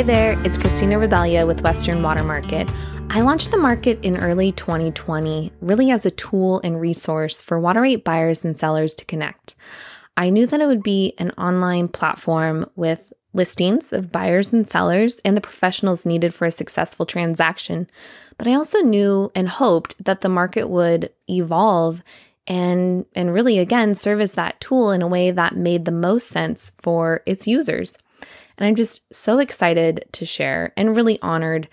Hi there, it's Christina Rebellia with Western Water Market. I launched the market in early 2020, really as a tool and resource for water right buyers and sellers to connect. I knew that it would be an online platform with listings of buyers and sellers and the professionals needed for a successful transaction. But I also knew and hoped that the market would evolve and and really again serve as that tool in a way that made the most sense for its users. And I'm just so excited to share and really honored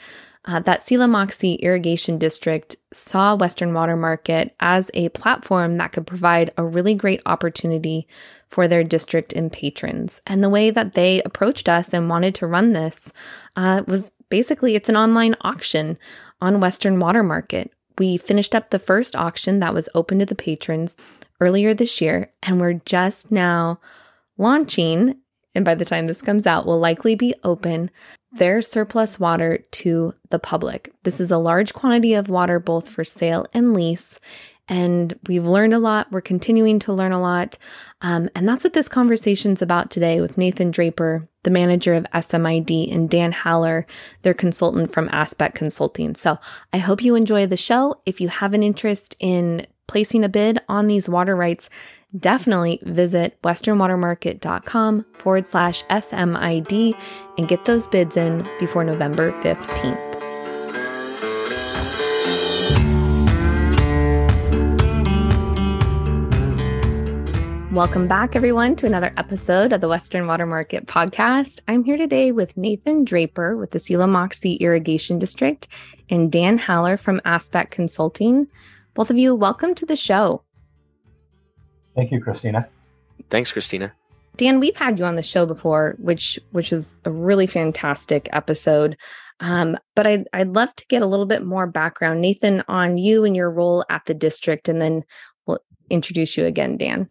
uh, that Selah Moxee Irrigation District saw Western Water Market as a platform that could provide a really great opportunity for their district and patrons. And the way that they approached us and wanted to run this uh, was basically it's an online auction on Western Water Market. We finished up the first auction that was open to the patrons earlier this year, and we're just now launching and by the time this comes out, will likely be open their surplus water to the public. This is a large quantity of water both for sale and lease. And we've learned a lot. We're continuing to learn a lot. Um, and that's what this conversation's about today with Nathan Draper, the manager of SMID, and Dan Haller, their consultant from Aspect Consulting. So I hope you enjoy the show. If you have an interest in placing a bid on these water rights, definitely visit westernwatermarket.com forward slash SMID and get those bids in before November 15th. Welcome back, everyone, to another episode of the Western Water Market podcast. I'm here today with Nathan Draper with the Selah Moxee Irrigation District and Dan Haller from Aspect Consulting. Both of you, welcome to the show. Thank you, Christina. Thanks, Christina. Dan, we've had you on the show before, which which is a really fantastic episode. Um, but I'd I'd love to get a little bit more background, Nathan, on you and your role at the district, and then we'll introduce you again, Dan.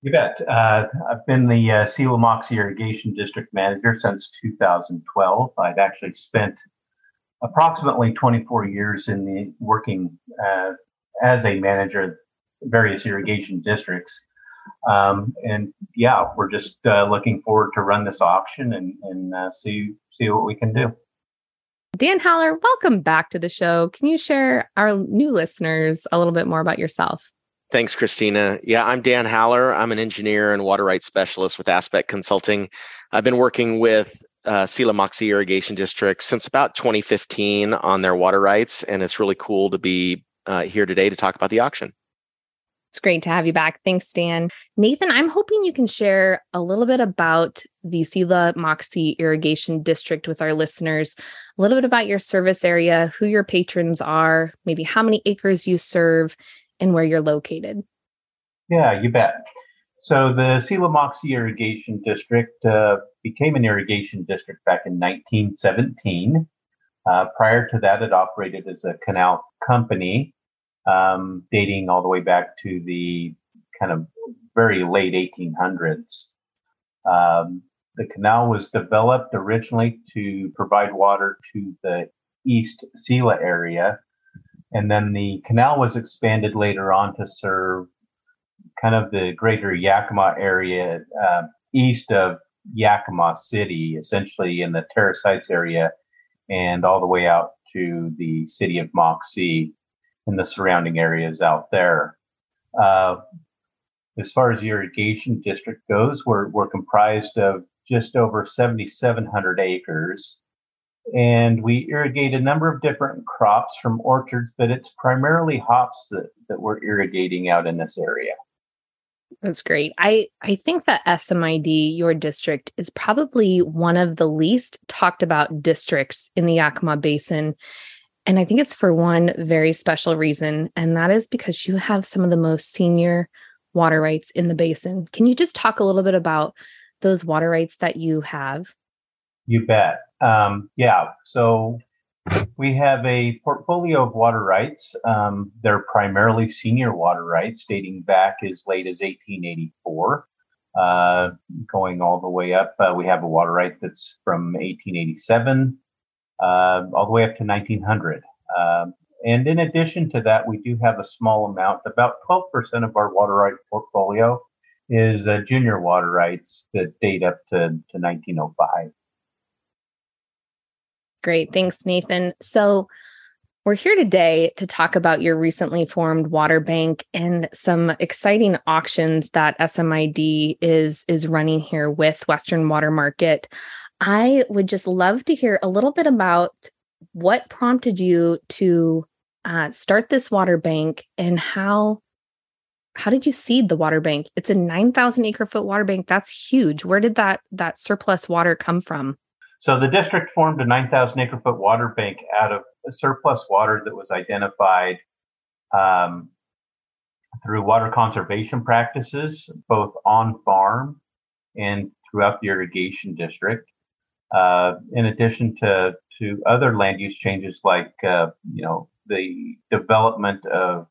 You bet. Uh, I've been the uh, Selah Moxee Irrigation District Manager since 2012. I've actually spent approximately 24 years in the working uh, as a manager various irrigation districts. Um, and yeah, we're just uh, looking forward to run this auction and, and uh, see see what we can do. Dan Haller, welcome back to the show. Can you share our new listeners a little bit more about yourself? Thanks, Christina. Yeah, I'm Dan Haller. I'm an engineer and water rights specialist with Aspect Consulting. I've been working with uh, Selah Moxee Irrigation District since about 2015 on their water rights, and it's really cool to be uh, here today to talk about the auction. It's great to have you back. Thanks, Dan. Nathan, I'm hoping you can share a little bit about the Selah Moxee Irrigation District with our listeners, a little bit about your service area, who your patrons are, maybe how many acres you serve, and where you're located. Yeah, you bet. So the Selah Moxee Irrigation District uh, became an irrigation district back in 1917. Uh, prior to that, it operated as a canal company um, dating all the way back to the kind of very late 1800s. Um, the canal was developed originally to provide water to the East Selah area, and then the canal was expanded later on to serve kind of the greater Yakima area uh, east of Yakima City, essentially in the Terrace Heights area, and all the way out to the city of Moxee in the surrounding areas out there. Uh, as far as the irrigation district goes, we're, we're comprised of just over 7,700 acres. And we irrigate a number of different crops from orchards, but it's primarily hops that, that we're irrigating out in this area. That's great. I I think that SMID, your district, is probably one of the least talked about districts in the Yakima Basin. And I think it's for one very special reason, and that is because you have some of the most senior water rights in the basin. Can you just talk a little bit about those water rights that you have? You bet. Um, yeah. So we have a portfolio of water rights. Um, they're primarily senior water rights dating back as late as 1884, uh, going all the way up. Uh, we have a water right that's from 1887 uh, all the way up to 1900. Um, and in addition to that, we do have a small amount, about 12% of our water right portfolio is uh, junior water rights that date up to, to 1905. Great. Thanks, Nathan. So, we're here today to talk about your recently formed water bank and some exciting auctions that SMID is is running here with Western Water Market. I would just love to hear a little bit about what prompted you to uh, start this water bank and how how did you seed the water bank? It's a 9,000 acre foot water bank. That's huge. Where did that that surplus water come from? So the district formed a 9,000 acre foot water bank out of surplus water that was identified um, through water conservation practices, both on farm and throughout the irrigation district. Uh, in addition to to other land use changes like uh, you know the development of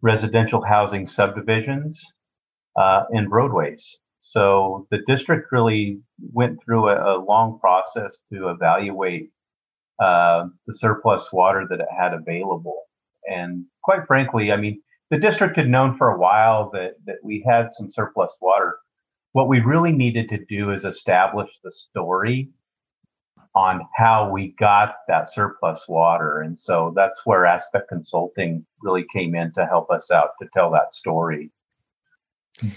residential housing subdivisions uh, and roadways. So the district really went through a, a long process to evaluate uh, the surplus water that it had available. And quite frankly, I mean, the district had known for a while that, that we had some surplus water. What we really needed to do is establish the story on how we got that surplus water. And so that's where Aspect Consulting really came in to help us out to tell that story.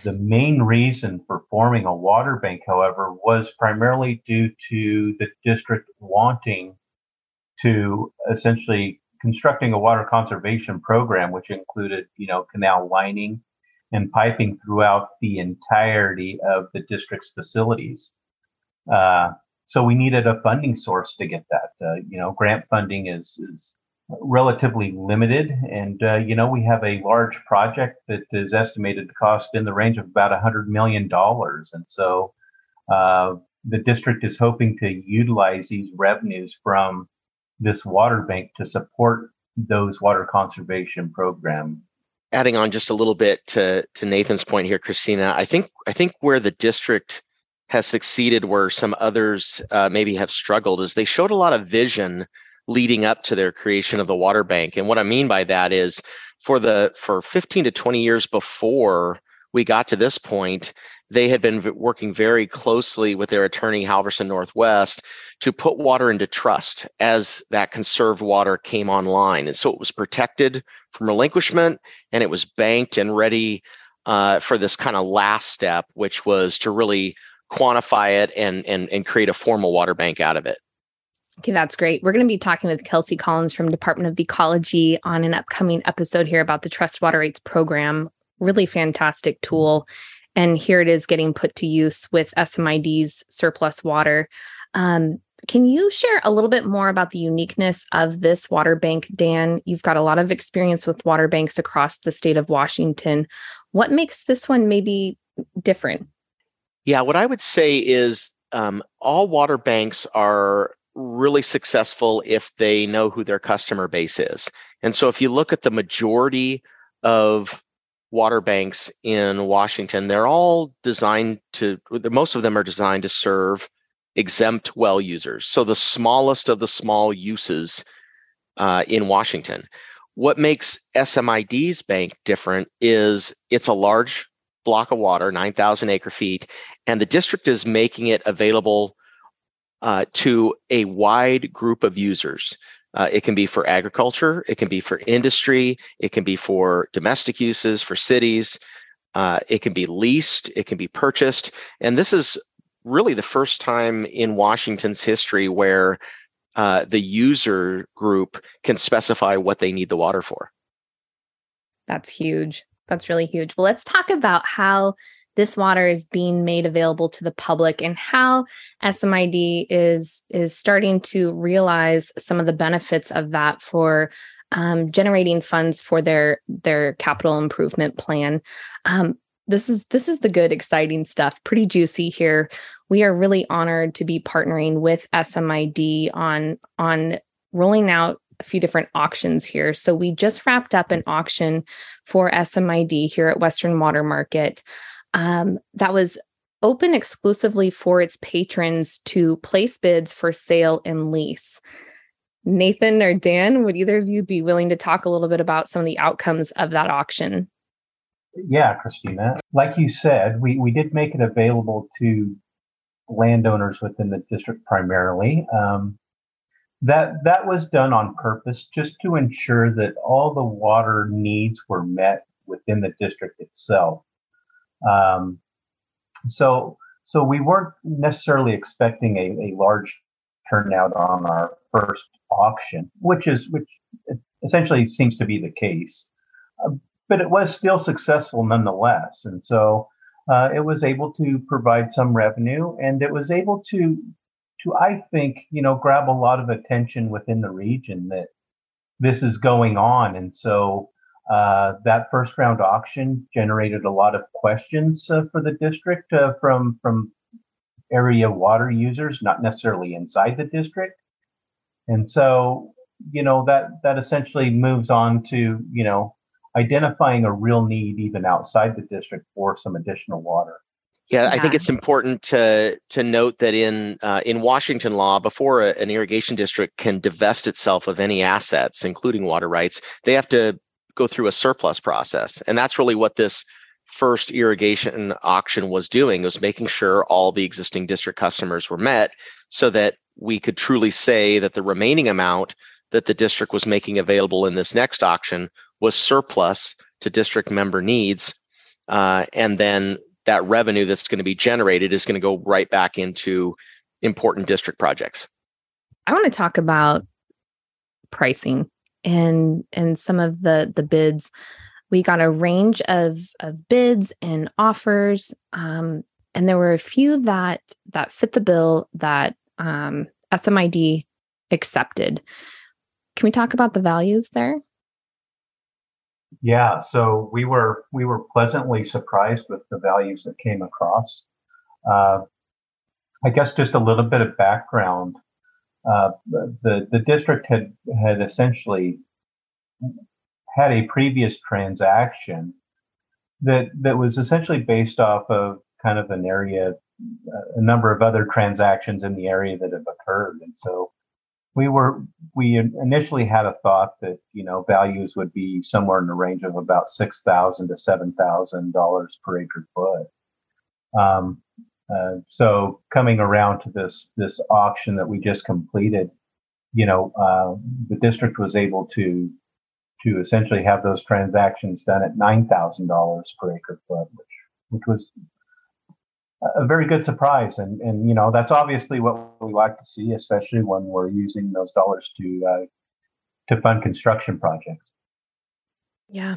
The main reason for forming a water bank, however, was primarily due to the district wanting to essentially constructing a water conservation program, which included, you know, canal lining and piping throughout the entirety of the district's facilities. Uh, so we needed a funding source to get that. Uh, you know, grant funding is, is relatively limited, and uh, you know we have a large project that is estimated to cost in the range of about a hundred million dollars, and so uh, the district is hoping to utilize these revenues from this water bank to support those water conservation programs. Adding on just a little bit to to Nathan's point here, Christina, I think I think where the district has succeeded, where some others uh, maybe have struggled, is they showed a lot of vision leading up to their creation of the water bank. And what I mean by that is, for the for 15 to 20 years before we got to this point, they had been working very closely with their attorney, Halverson Northwest, to put water into trust as that conserved water came online. And so it was protected from relinquishment and it was banked and ready uh, for this kind of last step, which was to really quantify it and, and, and create a formal water bank out of it. Okay, that's great. We're going to be talking with Kelsey Collins from Department of Ecology on an upcoming episode here about the Trust Water Rights Program. Really fantastic tool. And here it is getting put to use with SMID's surplus water. Um, can you share a little bit more about the uniqueness of this water bank, Dan? You've got a lot of experience with water banks across the state of Washington. What makes this one maybe different? Yeah, what I would say is um, all water banks are really successful if they know who their customer base is. And so if you look at the majority of water banks in Washington, they're all designed to, most of them are designed to serve exempt well users. So the smallest of the small uses uh, in Washington. What makes SMID's bank different is it's a large block of water, 9,000 acre feet, and the district is making it available uh, to a wide group of users. Uh, it can be for agriculture, it can be for industry, it can be for domestic uses, for cities. Uh, it can be leased, it can be purchased. And this is really the first time in Washington's history where uh, the user group can specify what they need the water for. That's huge. That's really huge. Well, let's talk about how this water is being made available to the public and how SMID is is starting to realize some of the benefits of that for um, generating funds for their their capital improvement plan. Um, this is this is the good exciting stuff. Pretty juicy here. We are really honored to be partnering with smid on on rolling out a few different auctions here. So we just wrapped up an auction for smid here at western water market um, that was open exclusively for its patrons to place bids for sale and lease nathan or dan would either of you be willing to talk a little bit about some of the outcomes of that auction yeah, Christina. Like you said, we, we did make it available to landowners within the district primarily. Um, that that was done on purpose just to ensure that all the water needs were met within the district itself. Um, so so we weren't necessarily expecting a, a large turnout on our first auction, which is which essentially seems to be the case. Uh, but it was still successful nonetheless, and so uh, it was able to provide some revenue, and it was able to to I think you know grab a lot of attention within the region that this is going on, and so uh, that first round auction generated a lot of questions uh, for the district uh, from from area water users, not necessarily inside the district. And so, you know, that that essentially moves on to you know identifying a real need even outside the district for some additional water. Yeah, yeah. I think it's important to to note that in uh, in Washington law, before a, an irrigation district can divest itself of any assets, including water rights, they have to go through a surplus process. And that's really what this first irrigation auction was doing was making sure all the existing district customers were met so that we could truly say that the remaining amount that the district was making available in this next auction was surplus to district member needs. Uh, and then that revenue that's going to be generated is going to go right back into important district projects. I want to talk about pricing and and some of the the bids. We got a range of of bids and offers um, and there were a few that that fit the bill that um, smid accepted. Can we talk about the values there? Yeah so we were we were pleasantly surprised with the values that came across. Uh, i guess just a little bit of background uh, the the district had had essentially had a previous transaction that that was essentially based off of kind of an area, a number of other transactions in the area that have occurred, and so we were we initially had a thought that you know values would be somewhere in the range of about six thousand to seven thousand dollars per acre foot. Um, uh, so coming around to this this auction that we just completed, you know, uh, the district was able to to essentially have those transactions done at nine thousand dollars per acre foot, which which was a very good surprise, and and you know that's obviously what we like to see, especially when we're using those dollars to uh, to fund construction projects. Yeah,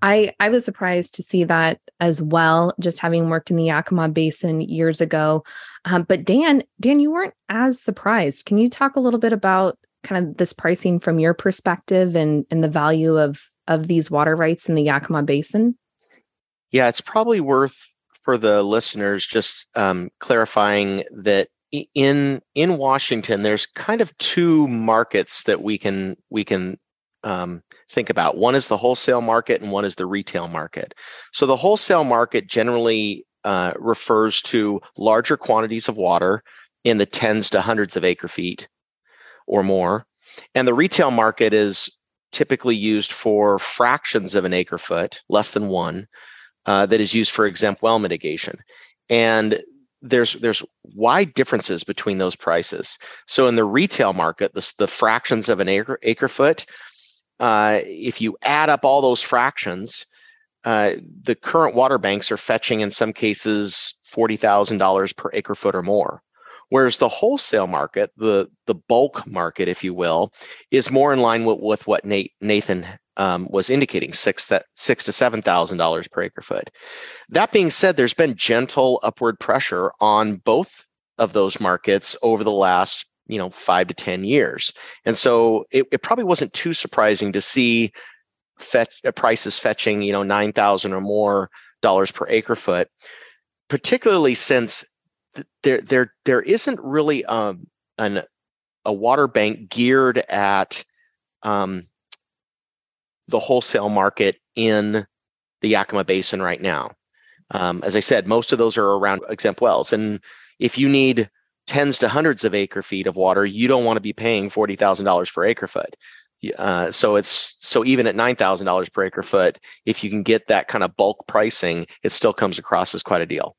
I I was surprised to see that as well. Just having worked in the Yakima Basin years ago, um, but Dan, Dan, you weren't as surprised. Can you talk a little bit about kind of this pricing from your perspective and and the value of of these water rights in the Yakima Basin? Yeah, it's probably worth for the listeners just um, clarifying that in in Washington, there's kind of two markets that we can we can um, think about. One is the wholesale market and one is the retail market. So the wholesale market generally uh, refers to larger quantities of water in the tens to hundreds of acre feet or more. And the retail market is typically used for fractions of an acre foot, less than one, uh, that is used for exempt well mitigation. And there's there's wide differences between those prices. So in the retail market, the, the fractions of an acre acre foot uh, if you add up all those fractions, uh, the current water banks are fetching in some cases forty thousand dollars per acre foot or more. Whereas the wholesale market, the the bulk market, if you will, is more in line with, with what Nate, Nathan um, was indicating six that six to seven thousand dollars per acre foot. That being said, there's been gentle upward pressure on both of those markets over the last you know five to ten years and so it, it probably wasn't too surprising to see fetch uh, prices fetching you know 9000 or more dollars per acre foot particularly since there there there isn't really um, an a water bank geared at um, the wholesale market in the Yakima Basin right now. Um, as I said, most of those are around exempt wells, and if you need tens to hundreds of acre feet of water, you don't want to be paying forty thousand dollars per acre foot. Uh, so it's so even at nine thousand dollars per acre foot, if you can get that kind of bulk pricing, it still comes across as quite a deal.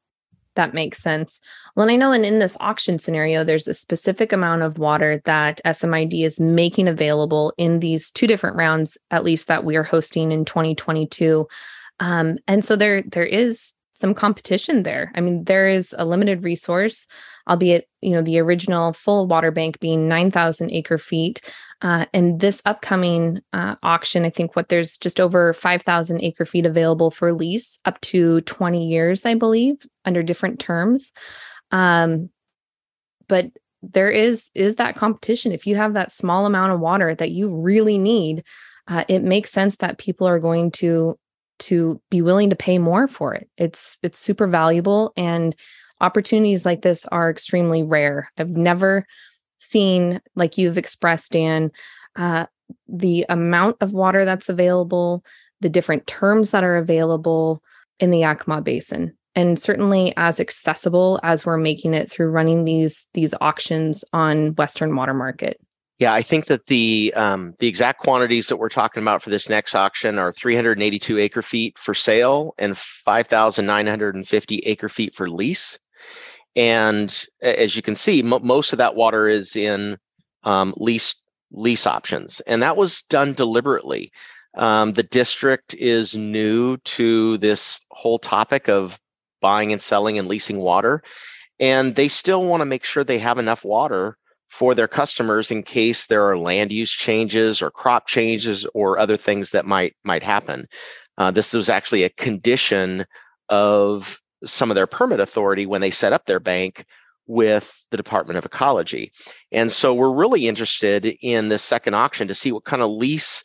That makes sense. Well, and I know in, in this auction scenario, there's a specific amount of water that SMID is making available in these two different rounds, at least that we are hosting in 2022. Um, and so there there is some competition there. I mean, there is a limited resource, albeit, you know, the original full water bank being 9,000 acre feet. Uh, and this upcoming uh, auction, I think what there's just over 5,000 acre feet available for lease up to 20 years, I believe, under different terms. Um, but there is is that competition. If you have that small amount of water that you really need, uh, it makes sense that people are going to to be willing to pay more for it. It's it's super valuable and opportunities like this are extremely rare. I've never seen like you've expressed Dan uh, the amount of water that's available, the different terms that are available in the Yakima Basin. And certainly as accessible as we're making it through running these these auctions on Western Water Market. Yeah, I think that the um, the exact quantities that we're talking about for this next auction are 382 acre feet for sale and 5,950 acre feet for lease. And as you can see, m- most of that water is in um, lease lease options, and that was done deliberately. Um, the district is new to this whole topic of buying and selling and leasing water, and they still want to make sure they have enough water for their customers in case there are land use changes or crop changes or other things that might might happen. Uh, this was actually a condition of some of their permit authority when they set up their bank with the Department of Ecology. And so we're really interested in this second auction to see what kind of lease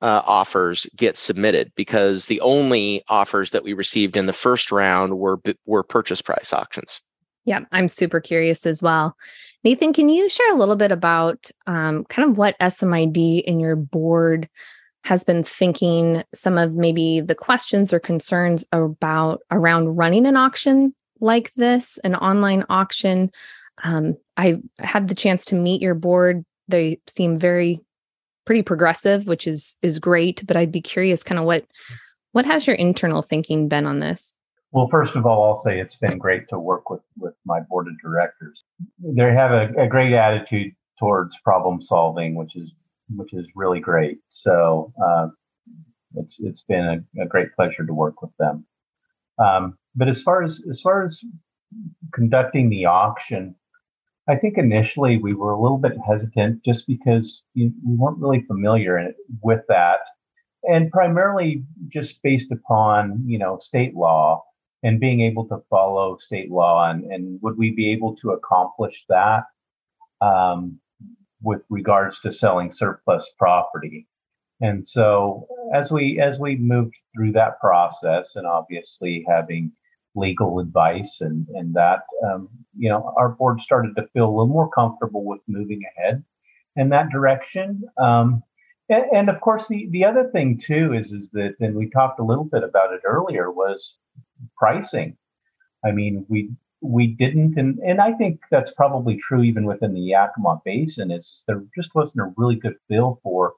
uh, offers get submitted because the only offers that we received in the first round were were purchase price auctions. Yeah, I'm super curious as well. Nathan, can you share a little bit about um, kind of what SMID and your board has been thinking, some of maybe the questions or concerns about around running an auction like this, an online auction? Um, I had the chance to meet your board. They seem very pretty progressive, which is is great. But I'd be curious, kind of what what has your internal thinking been on this? Well, first of all, I'll say it's been great to work with, with my board of directors. They have a, a great attitude towards problem solving, which is which is really great. So uh, it's it's been a, a, great pleasure to work with them. Um, but as far as as far as conducting the auction, I think initially we were a little bit hesitant just because we weren't really familiar with that, and primarily just based upon you know state law and being able to follow state law and, and would we be able to accomplish that um, with regards to selling surplus property? And so as we as we moved through that process and obviously having legal advice and and that um, you know our board started to feel a little more comfortable with moving ahead in that direction. Um, and, and, of course the the other thing too is is that and we talked a little bit about it earlier was pricing. I mean, we we didn't, and and I think that's probably true even within the Yakima Basin. Is there just wasn't a really good feel for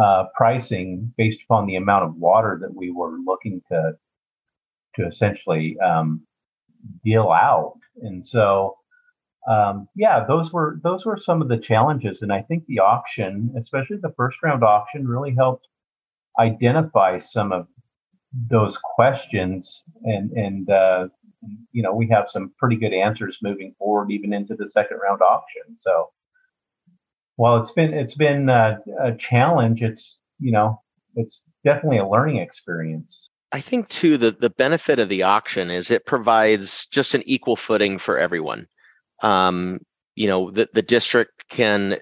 uh, pricing based upon the amount of water that we were looking to to essentially um, deal out, and so um, yeah, those were those were some of the challenges, and I think the auction, especially the first round auction, really helped identify some of those questions and and uh, you know we have some pretty good answers moving forward even into the second round auction. So while it's been it's been a, a challenge it's you know it's definitely a learning experience. I think too that the benefit of the auction is it provides just an equal footing for everyone um, you know the, the district can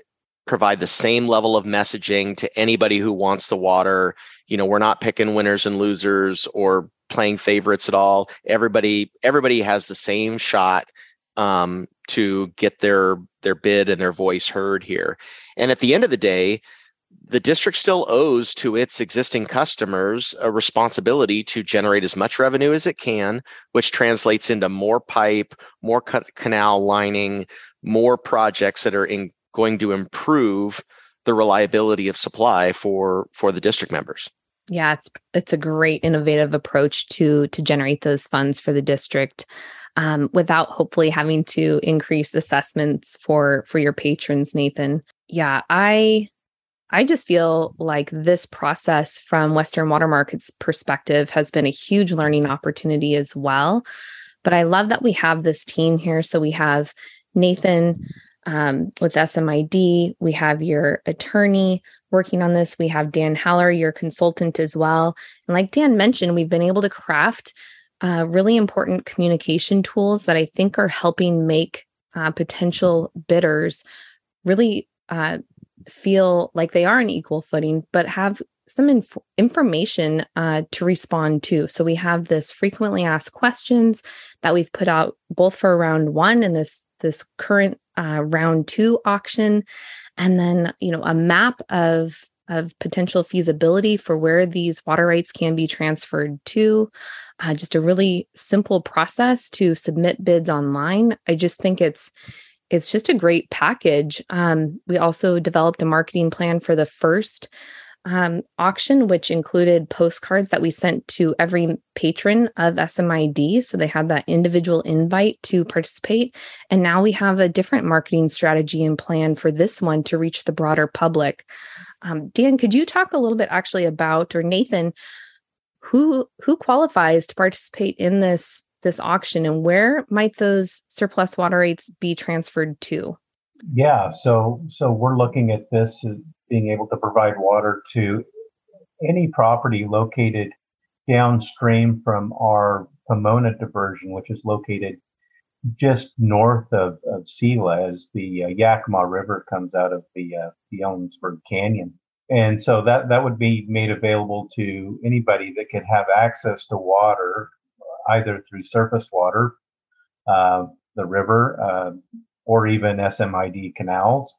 provide the same level of messaging to anybody who wants the water. You know, we're not picking winners and losers or playing favorites at all. Everybody everybody has the same shot um, to get their their bid and their voice heard here. And at the end of the day, the district still owes to its existing customers a responsibility to generate as much revenue as it can, which translates into more pipe, more canal lining, more projects that are in going to improve the reliability of supply for for the district members yeah it's it's a great innovative approach to to generate those funds for the district um, without hopefully having to increase assessments for for your patrons, Nathan. Yeah, I I just feel like this process from Western Water Market's perspective has been a huge learning opportunity as well. But I love that we have this team here. So we have Nathan um, with SMID, we have your attorney working on this, we have Dan Haller, your consultant as well. And like Dan mentioned, we've been able to craft uh, really important communication tools that I think are helping make uh, potential bidders really uh, feel like they are on equal footing, but have some inf- information uh, to respond to. So we have this frequently asked questions that we've put out both for round one and this this current uh, round two auction, and then you know a map of of potential feasibility for where these water rights can be transferred to. Uh, just a really simple process to submit bids online. I just think it's it's just a great package. Um, we also developed a marketing plan for the first um, auction, which included postcards that we sent to every patron of SMID. So they had that individual invite to participate. And now we have a different marketing strategy and plan for this one to reach the broader public. Um, Dan, could you talk a little bit actually about, or Nathan, who who qualifies to participate in this this auction and where might those surplus water rates be transferred to? Yeah, so so we're looking at this as being able to provide water to any property located downstream from our Pomona diversion, which is located just north of, of Selah as the uh, Yakima River comes out of the uh, the Ellensburg Canyon. And so that, that would be made available to anybody that could have access to water either through surface water, uh, the river, uh, or even SMID canals,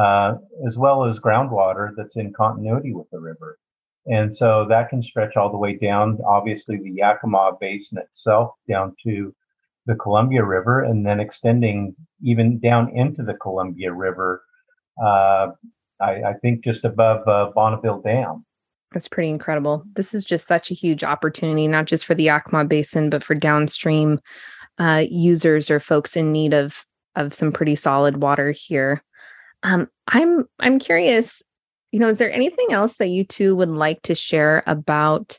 uh, as well as groundwater that's in continuity with the river. And so that can stretch all the way down, obviously, the Yakima Basin itself down to the Columbia River, and then extending even down into the Columbia River, uh, I, I, think just above uh, Bonneville Dam. That's pretty incredible. This is just such a huge opportunity, not just for the Yakima Basin, but for downstream uh, users or folks in need of of some pretty solid water here. Um, I'm I'm curious. You know, is there anything else that you two would like to share about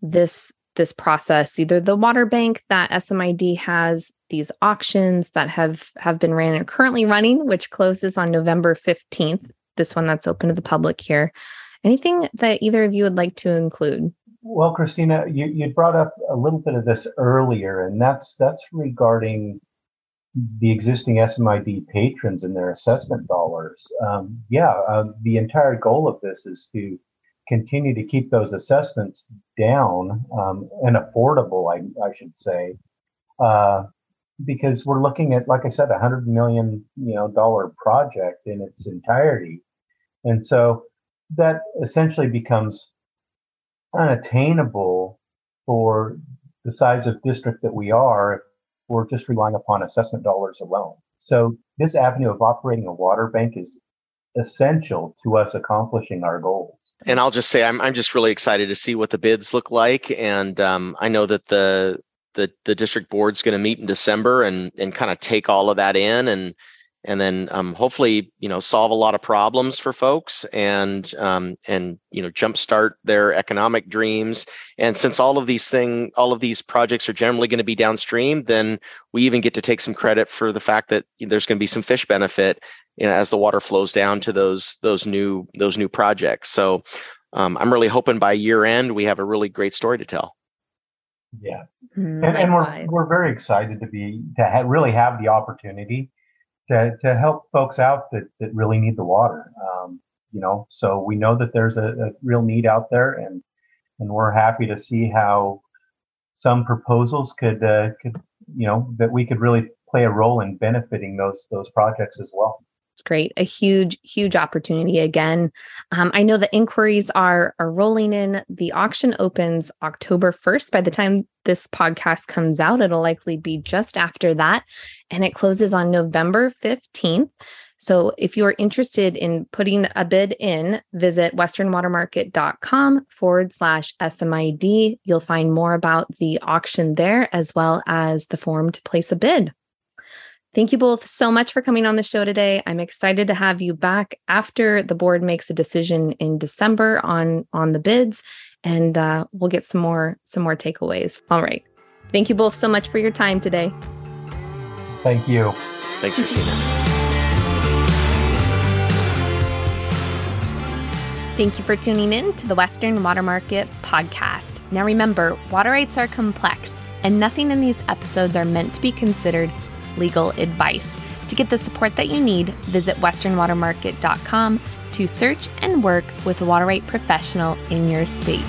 this this process? Either the water bank that SMID has, these auctions that have have been ran and currently running, which closes on November fifteenth. This one that's open to the public here. Anything that either of you would like to include? Well, Christina, you, you brought up a little bit of this earlier, and that's that's regarding the existing SMID patrons and their assessment dollars. Um, yeah, uh, the entire goal of this is to continue to keep those assessments down um, and affordable, I, I should say, uh, because we're looking at, like I said, a hundred million you know dollar project in its entirety, and so that essentially becomes unattainable for the size of district that we are if we're just relying upon assessment dollars alone. So this avenue of operating a water bank is essential to us accomplishing our goals. And I'll just say I'm I'm just really excited to see what the bids look like, and um, I know that the the the district board's going to meet in December and and kind of take all of that in and and then um, hopefully you know solve a lot of problems for folks and um, and you know jumpstart their economic dreams. And since all of these thing all of these projects are generally going to be downstream then we even get to take some credit for the fact that there's going to be some fish benefit you know, as the water flows down to those those new those new projects. So um, i'm really hoping by year end we have a really great story to tell. Yeah. Mm, and, and we're we're very excited to be to ha- really have the opportunity to, to help folks out that, that really need the water. Um, you know, so we know that there's a, a, real need out there, and and we're happy to see how some proposals could uh, could you know that we could really play a role in benefiting those those projects as well great. A huge, huge opportunity again. Um, I know the inquiries are are rolling in. The auction opens October 1st. By the time this podcast comes out, it'll likely be just after that. And it closes on November 15th. So if you're interested in putting a bid in, visit westernwatermarket.com forward slash SMID. You'll find more about the auction there as well as the form to place a bid. Thank you both so much for coming on the show today. I'm excited to have you back after the board makes a decision in December on on the bids, and uh, we'll get some more some more takeaways. All right. Thank you both so much for your time today. Thank you. Thanks, for Christina. Thank you for tuning in to the Western Water Market podcast. Now remember, water rights are complex, and nothing in these episodes are meant to be considered legal advice. To get the support that you need, visit westernwatermarket.com to search and work with a water right professional in your state.